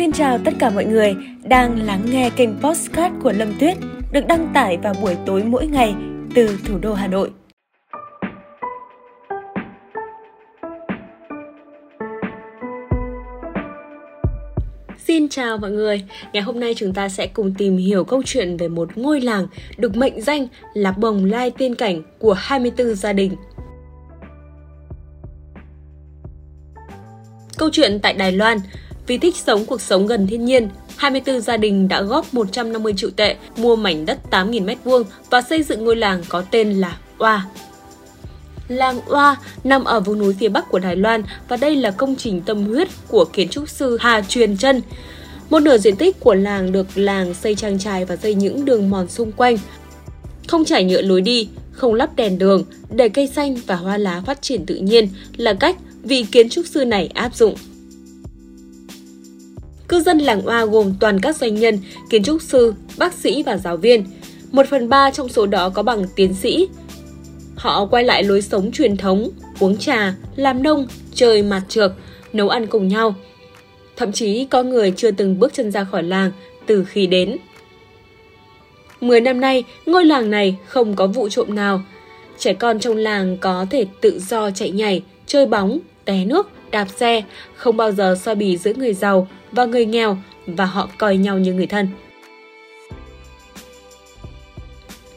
Xin chào tất cả mọi người đang lắng nghe kênh Postcard của Lâm Tuyết được đăng tải vào buổi tối mỗi ngày từ thủ đô Hà Nội. Xin chào mọi người, ngày hôm nay chúng ta sẽ cùng tìm hiểu câu chuyện về một ngôi làng được mệnh danh là bồng lai tiên cảnh của 24 gia đình. Câu chuyện tại Đài Loan, vì thích sống cuộc sống gần thiên nhiên, 24 gia đình đã góp 150 triệu tệ mua mảnh đất 8.000 m2 và xây dựng ngôi làng có tên là Oa. Làng Oa nằm ở vùng núi phía bắc của Đài Loan và đây là công trình tâm huyết của kiến trúc sư Hà Truyền Trân. Một nửa diện tích của làng được làng xây trang trại và xây những đường mòn xung quanh. Không trải nhựa lối đi, không lắp đèn đường, để cây xanh và hoa lá phát triển tự nhiên là cách vị kiến trúc sư này áp dụng. Cư dân làng Oa gồm toàn các doanh nhân, kiến trúc sư, bác sĩ và giáo viên. Một phần ba trong số đó có bằng tiến sĩ. Họ quay lại lối sống truyền thống, uống trà, làm nông, chơi mặt trược, nấu ăn cùng nhau. Thậm chí có người chưa từng bước chân ra khỏi làng từ khi đến. Mười năm nay, ngôi làng này không có vụ trộm nào. Trẻ con trong làng có thể tự do chạy nhảy, chơi bóng, té nước, đạp xe, không bao giờ so bì giữa người giàu và người nghèo và họ coi nhau như người thân.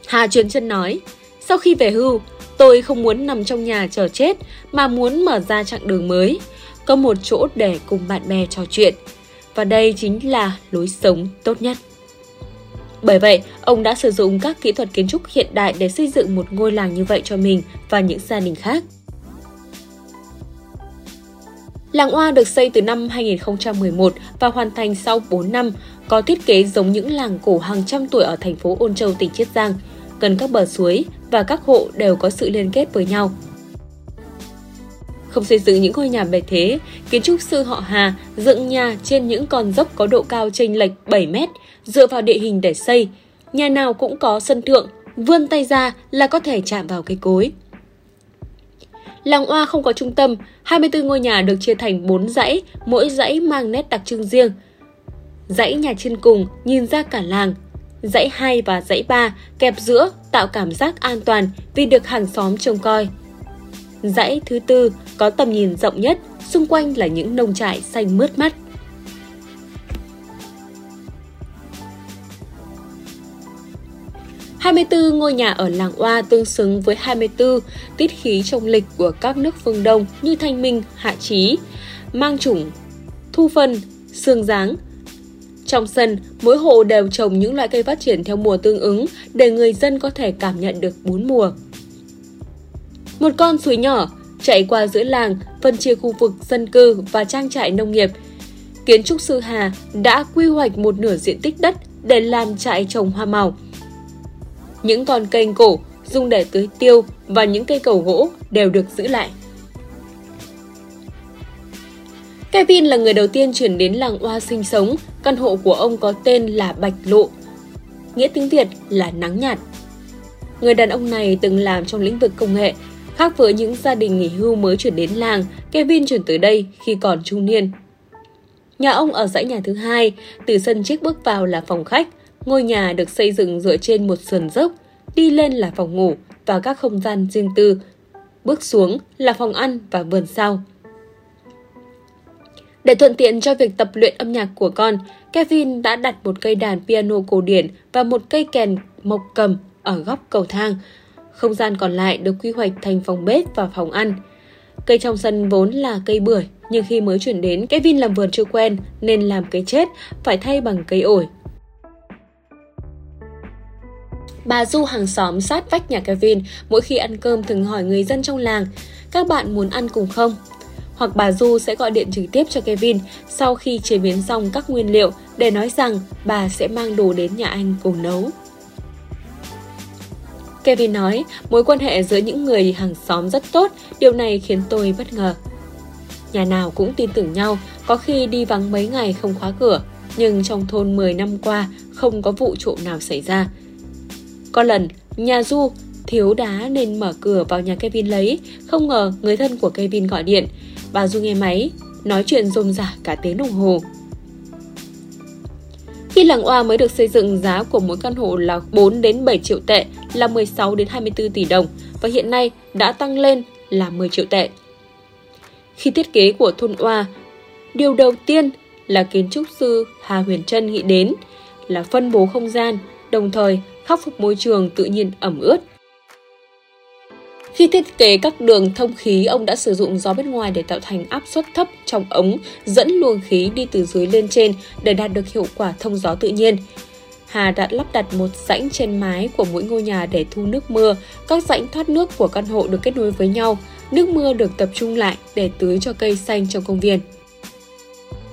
Hà Truyền Trân nói, sau khi về hưu, tôi không muốn nằm trong nhà chờ chết mà muốn mở ra chặng đường mới, có một chỗ để cùng bạn bè trò chuyện. Và đây chính là lối sống tốt nhất. Bởi vậy, ông đã sử dụng các kỹ thuật kiến trúc hiện đại để xây dựng một ngôi làng như vậy cho mình và những gia đình khác. Làng Oa được xây từ năm 2011 và hoàn thành sau 4 năm, có thiết kế giống những làng cổ hàng trăm tuổi ở thành phố Ôn Châu, tỉnh Chiết Giang. Gần các bờ suối và các hộ đều có sự liên kết với nhau. Không xây dựng những ngôi nhà bề thế, kiến trúc sư họ Hà dựng nhà trên những con dốc có độ cao chênh lệch 7 mét, dựa vào địa hình để xây. Nhà nào cũng có sân thượng, vươn tay ra là có thể chạm vào cây cối. Làng Oa không có trung tâm, 24 ngôi nhà được chia thành 4 dãy, mỗi dãy mang nét đặc trưng riêng. Dãy nhà trên cùng nhìn ra cả làng. Dãy 2 và dãy 3 kẹp giữa tạo cảm giác an toàn vì được hàng xóm trông coi. Dãy thứ tư có tầm nhìn rộng nhất, xung quanh là những nông trại xanh mướt mắt. 24 ngôi nhà ở làng Oa tương xứng với 24 tiết khí trong lịch của các nước phương Đông như Thanh Minh, Hạ Chí, Mang Chủng, Thu Phân, Sương Giáng. Trong sân, mỗi hộ đều trồng những loại cây phát triển theo mùa tương ứng để người dân có thể cảm nhận được bốn mùa. Một con suối nhỏ chạy qua giữa làng, phân chia khu vực dân cư và trang trại nông nghiệp. Kiến trúc sư Hà đã quy hoạch một nửa diện tích đất để làm trại trồng hoa màu – những con kênh cổ dùng để tưới tiêu và những cây cầu gỗ đều được giữ lại. Kevin là người đầu tiên chuyển đến làng Oa sinh sống, căn hộ của ông có tên là Bạch Lộ, nghĩa tiếng Việt là nắng nhạt. Người đàn ông này từng làm trong lĩnh vực công nghệ, khác với những gia đình nghỉ hưu mới chuyển đến làng, Kevin chuyển tới đây khi còn trung niên. Nhà ông ở dãy nhà thứ hai, từ sân trước bước vào là phòng khách, Ngôi nhà được xây dựng dựa trên một sườn dốc, đi lên là phòng ngủ và các không gian riêng tư. Bước xuống là phòng ăn và vườn sau. Để thuận tiện cho việc tập luyện âm nhạc của con, Kevin đã đặt một cây đàn piano cổ điển và một cây kèn mộc cầm ở góc cầu thang. Không gian còn lại được quy hoạch thành phòng bếp và phòng ăn. Cây trong sân vốn là cây bưởi, nhưng khi mới chuyển đến, Kevin làm vườn chưa quen nên làm cây chết, phải thay bằng cây ổi. Bà Du hàng xóm sát vách nhà Kevin mỗi khi ăn cơm thường hỏi người dân trong làng các bạn muốn ăn cùng không? Hoặc bà Du sẽ gọi điện trực tiếp cho Kevin sau khi chế biến xong các nguyên liệu để nói rằng bà sẽ mang đồ đến nhà anh cùng nấu. Kevin nói mối quan hệ giữa những người hàng xóm rất tốt, điều này khiến tôi bất ngờ. Nhà nào cũng tin tưởng nhau, có khi đi vắng mấy ngày không khóa cửa, nhưng trong thôn 10 năm qua không có vụ trộm nào xảy ra, có lần, nhà Du thiếu đá nên mở cửa vào nhà Kevin lấy, không ngờ người thân của Kevin gọi điện. Bà Du nghe máy, nói chuyện rôm rả cả tiếng đồng hồ. Khi làng Oa mới được xây dựng, giá của mỗi căn hộ là 4 đến 7 triệu tệ, là 16 đến 24 tỷ đồng và hiện nay đã tăng lên là 10 triệu tệ. Khi thiết kế của thôn Oa, điều đầu tiên là kiến trúc sư Hà Huyền Trân nghĩ đến là phân bố không gian, đồng thời khắc phục môi trường tự nhiên ẩm ướt. Khi thiết kế các đường thông khí, ông đã sử dụng gió bên ngoài để tạo thành áp suất thấp trong ống, dẫn luồng khí đi từ dưới lên trên để đạt được hiệu quả thông gió tự nhiên. Hà đã lắp đặt một rãnh trên mái của mỗi ngôi nhà để thu nước mưa. Các rãnh thoát nước của căn hộ được kết nối với nhau. Nước mưa được tập trung lại để tưới cho cây xanh trong công viên.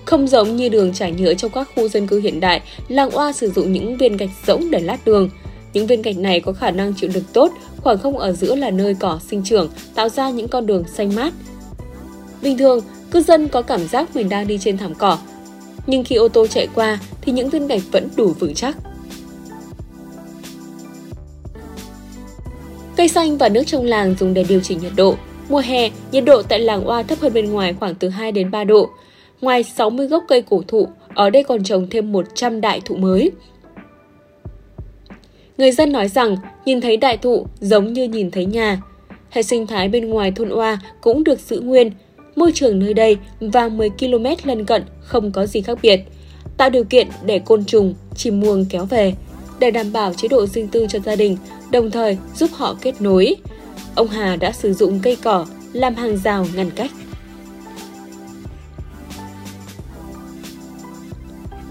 Không giống như đường trải nhựa trong các khu dân cư hiện đại, làng Oa sử dụng những viên gạch rỗng để lát đường. Những viên gạch này có khả năng chịu lực tốt, khoảng không ở giữa là nơi cỏ sinh trưởng, tạo ra những con đường xanh mát. Bình thường, cư dân có cảm giác mình đang đi trên thảm cỏ, nhưng khi ô tô chạy qua thì những viên gạch vẫn đủ vững chắc. Cây xanh và nước trong làng dùng để điều chỉnh nhiệt độ. Mùa hè, nhiệt độ tại làng Oa thấp hơn bên ngoài khoảng từ 2 đến 3 độ. Ngoài 60 gốc cây cổ thụ, ở đây còn trồng thêm 100 đại thụ mới. Người dân nói rằng nhìn thấy đại thụ giống như nhìn thấy nhà. Hệ sinh thái bên ngoài thôn Oa cũng được giữ nguyên. Môi trường nơi đây và 10 km lân cận không có gì khác biệt. Tạo điều kiện để côn trùng, chim muông kéo về. Để đảm bảo chế độ riêng tư cho gia đình, đồng thời giúp họ kết nối. Ông Hà đã sử dụng cây cỏ làm hàng rào ngăn cách.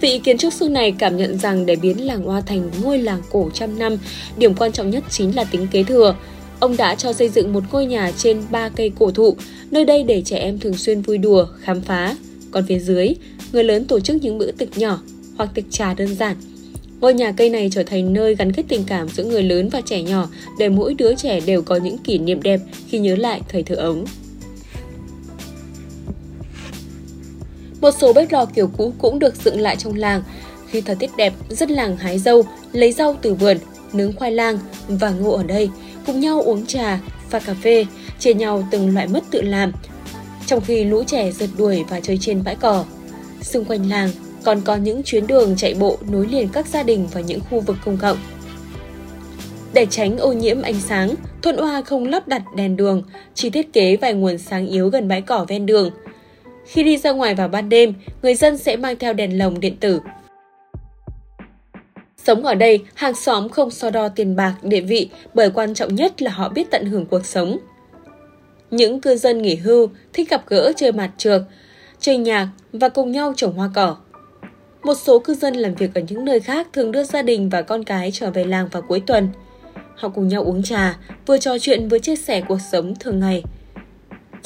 Vị kiến trúc sư này cảm nhận rằng để biến làng Hoa thành ngôi làng cổ trăm năm, điểm quan trọng nhất chính là tính kế thừa. Ông đã cho xây dựng một ngôi nhà trên ba cây cổ thụ, nơi đây để trẻ em thường xuyên vui đùa, khám phá. Còn phía dưới, người lớn tổ chức những bữa tiệc nhỏ hoặc tiệc trà đơn giản. Ngôi nhà cây này trở thành nơi gắn kết tình cảm giữa người lớn và trẻ nhỏ để mỗi đứa trẻ đều có những kỷ niệm đẹp khi nhớ lại thời thơ ấu. Một số bếp lò kiểu cũ cũng được dựng lại trong làng. Khi thời tiết đẹp, dân làng hái dâu, lấy rau từ vườn, nướng khoai lang và ngô ở đây, cùng nhau uống trà, pha cà phê, chia nhau từng loại mứt tự làm. Trong khi lũ trẻ rượt đuổi và chơi trên bãi cỏ. Xung quanh làng còn có những chuyến đường chạy bộ nối liền các gia đình và những khu vực công cộng. Để tránh ô nhiễm ánh sáng, thôn Oa không lắp đặt đèn đường, chỉ thiết kế vài nguồn sáng yếu gần bãi cỏ ven đường – khi đi ra ngoài vào ban đêm, người dân sẽ mang theo đèn lồng điện tử. Sống ở đây, hàng xóm không so đo tiền bạc, địa vị, bởi quan trọng nhất là họ biết tận hưởng cuộc sống. Những cư dân nghỉ hưu thích gặp gỡ chơi mặt trược, chơi nhạc và cùng nhau trồng hoa cỏ. Một số cư dân làm việc ở những nơi khác thường đưa gia đình và con cái trở về làng vào cuối tuần. Họ cùng nhau uống trà, vừa trò chuyện vừa chia sẻ cuộc sống thường ngày –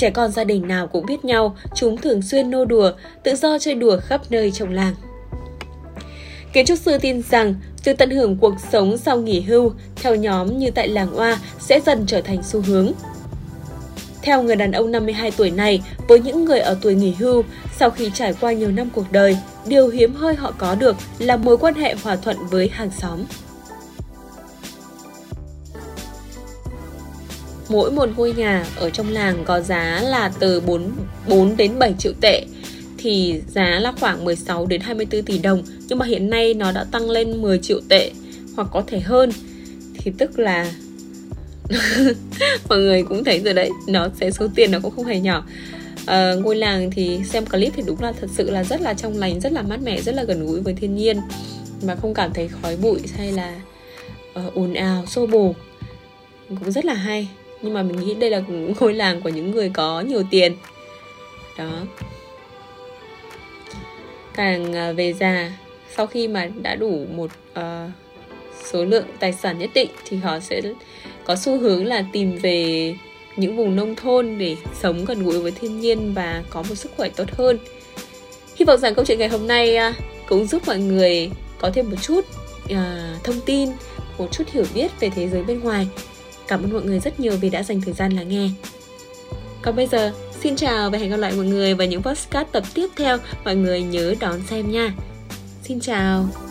Trẻ con gia đình nào cũng biết nhau, chúng thường xuyên nô đùa, tự do chơi đùa khắp nơi trong làng. Kiến trúc sư tin rằng việc tận hưởng cuộc sống sau nghỉ hưu theo nhóm như tại làng Oa sẽ dần trở thành xu hướng. Theo người đàn ông 52 tuổi này, với những người ở tuổi nghỉ hưu, sau khi trải qua nhiều năm cuộc đời, điều hiếm hoi họ có được là mối quan hệ hòa thuận với hàng xóm. Mỗi một ngôi nhà ở trong làng có giá là từ 4, 4 đến 7 triệu tệ thì giá là khoảng 16 đến 24 tỷ đồng. Nhưng mà hiện nay nó đã tăng lên 10 triệu tệ hoặc có thể hơn. Thì tức là mọi người cũng thấy rồi đấy nó sẽ số tiền nó cũng không hề nhỏ. À, ngôi làng thì xem clip thì đúng là thật sự là rất là trong lành rất là mát mẻ rất là gần gũi với thiên nhiên. Mà không cảm thấy khói bụi hay là uh, ồn ào xô bồ. Cũng rất là hay nhưng mà mình nghĩ đây là ngôi làng của những người có nhiều tiền. Đó. Càng à, về già sau khi mà đã đủ một uh, số lượng tài sản nhất định thì họ sẽ có xu hướng là tìm về những vùng nông thôn để sống gần gũi với thiên nhiên và có một sức khỏe tốt hơn. Hy vọng rằng câu chuyện ngày hôm nay uh, cũng giúp mọi người có thêm một chút uh, thông tin một chút hiểu biết về thế giới bên ngoài. Cảm ơn mọi người rất nhiều vì đã dành thời gian lắng nghe. Còn bây giờ, xin chào và hẹn gặp lại mọi người vào những podcast tập tiếp theo. Mọi người nhớ đón xem nha. Xin chào.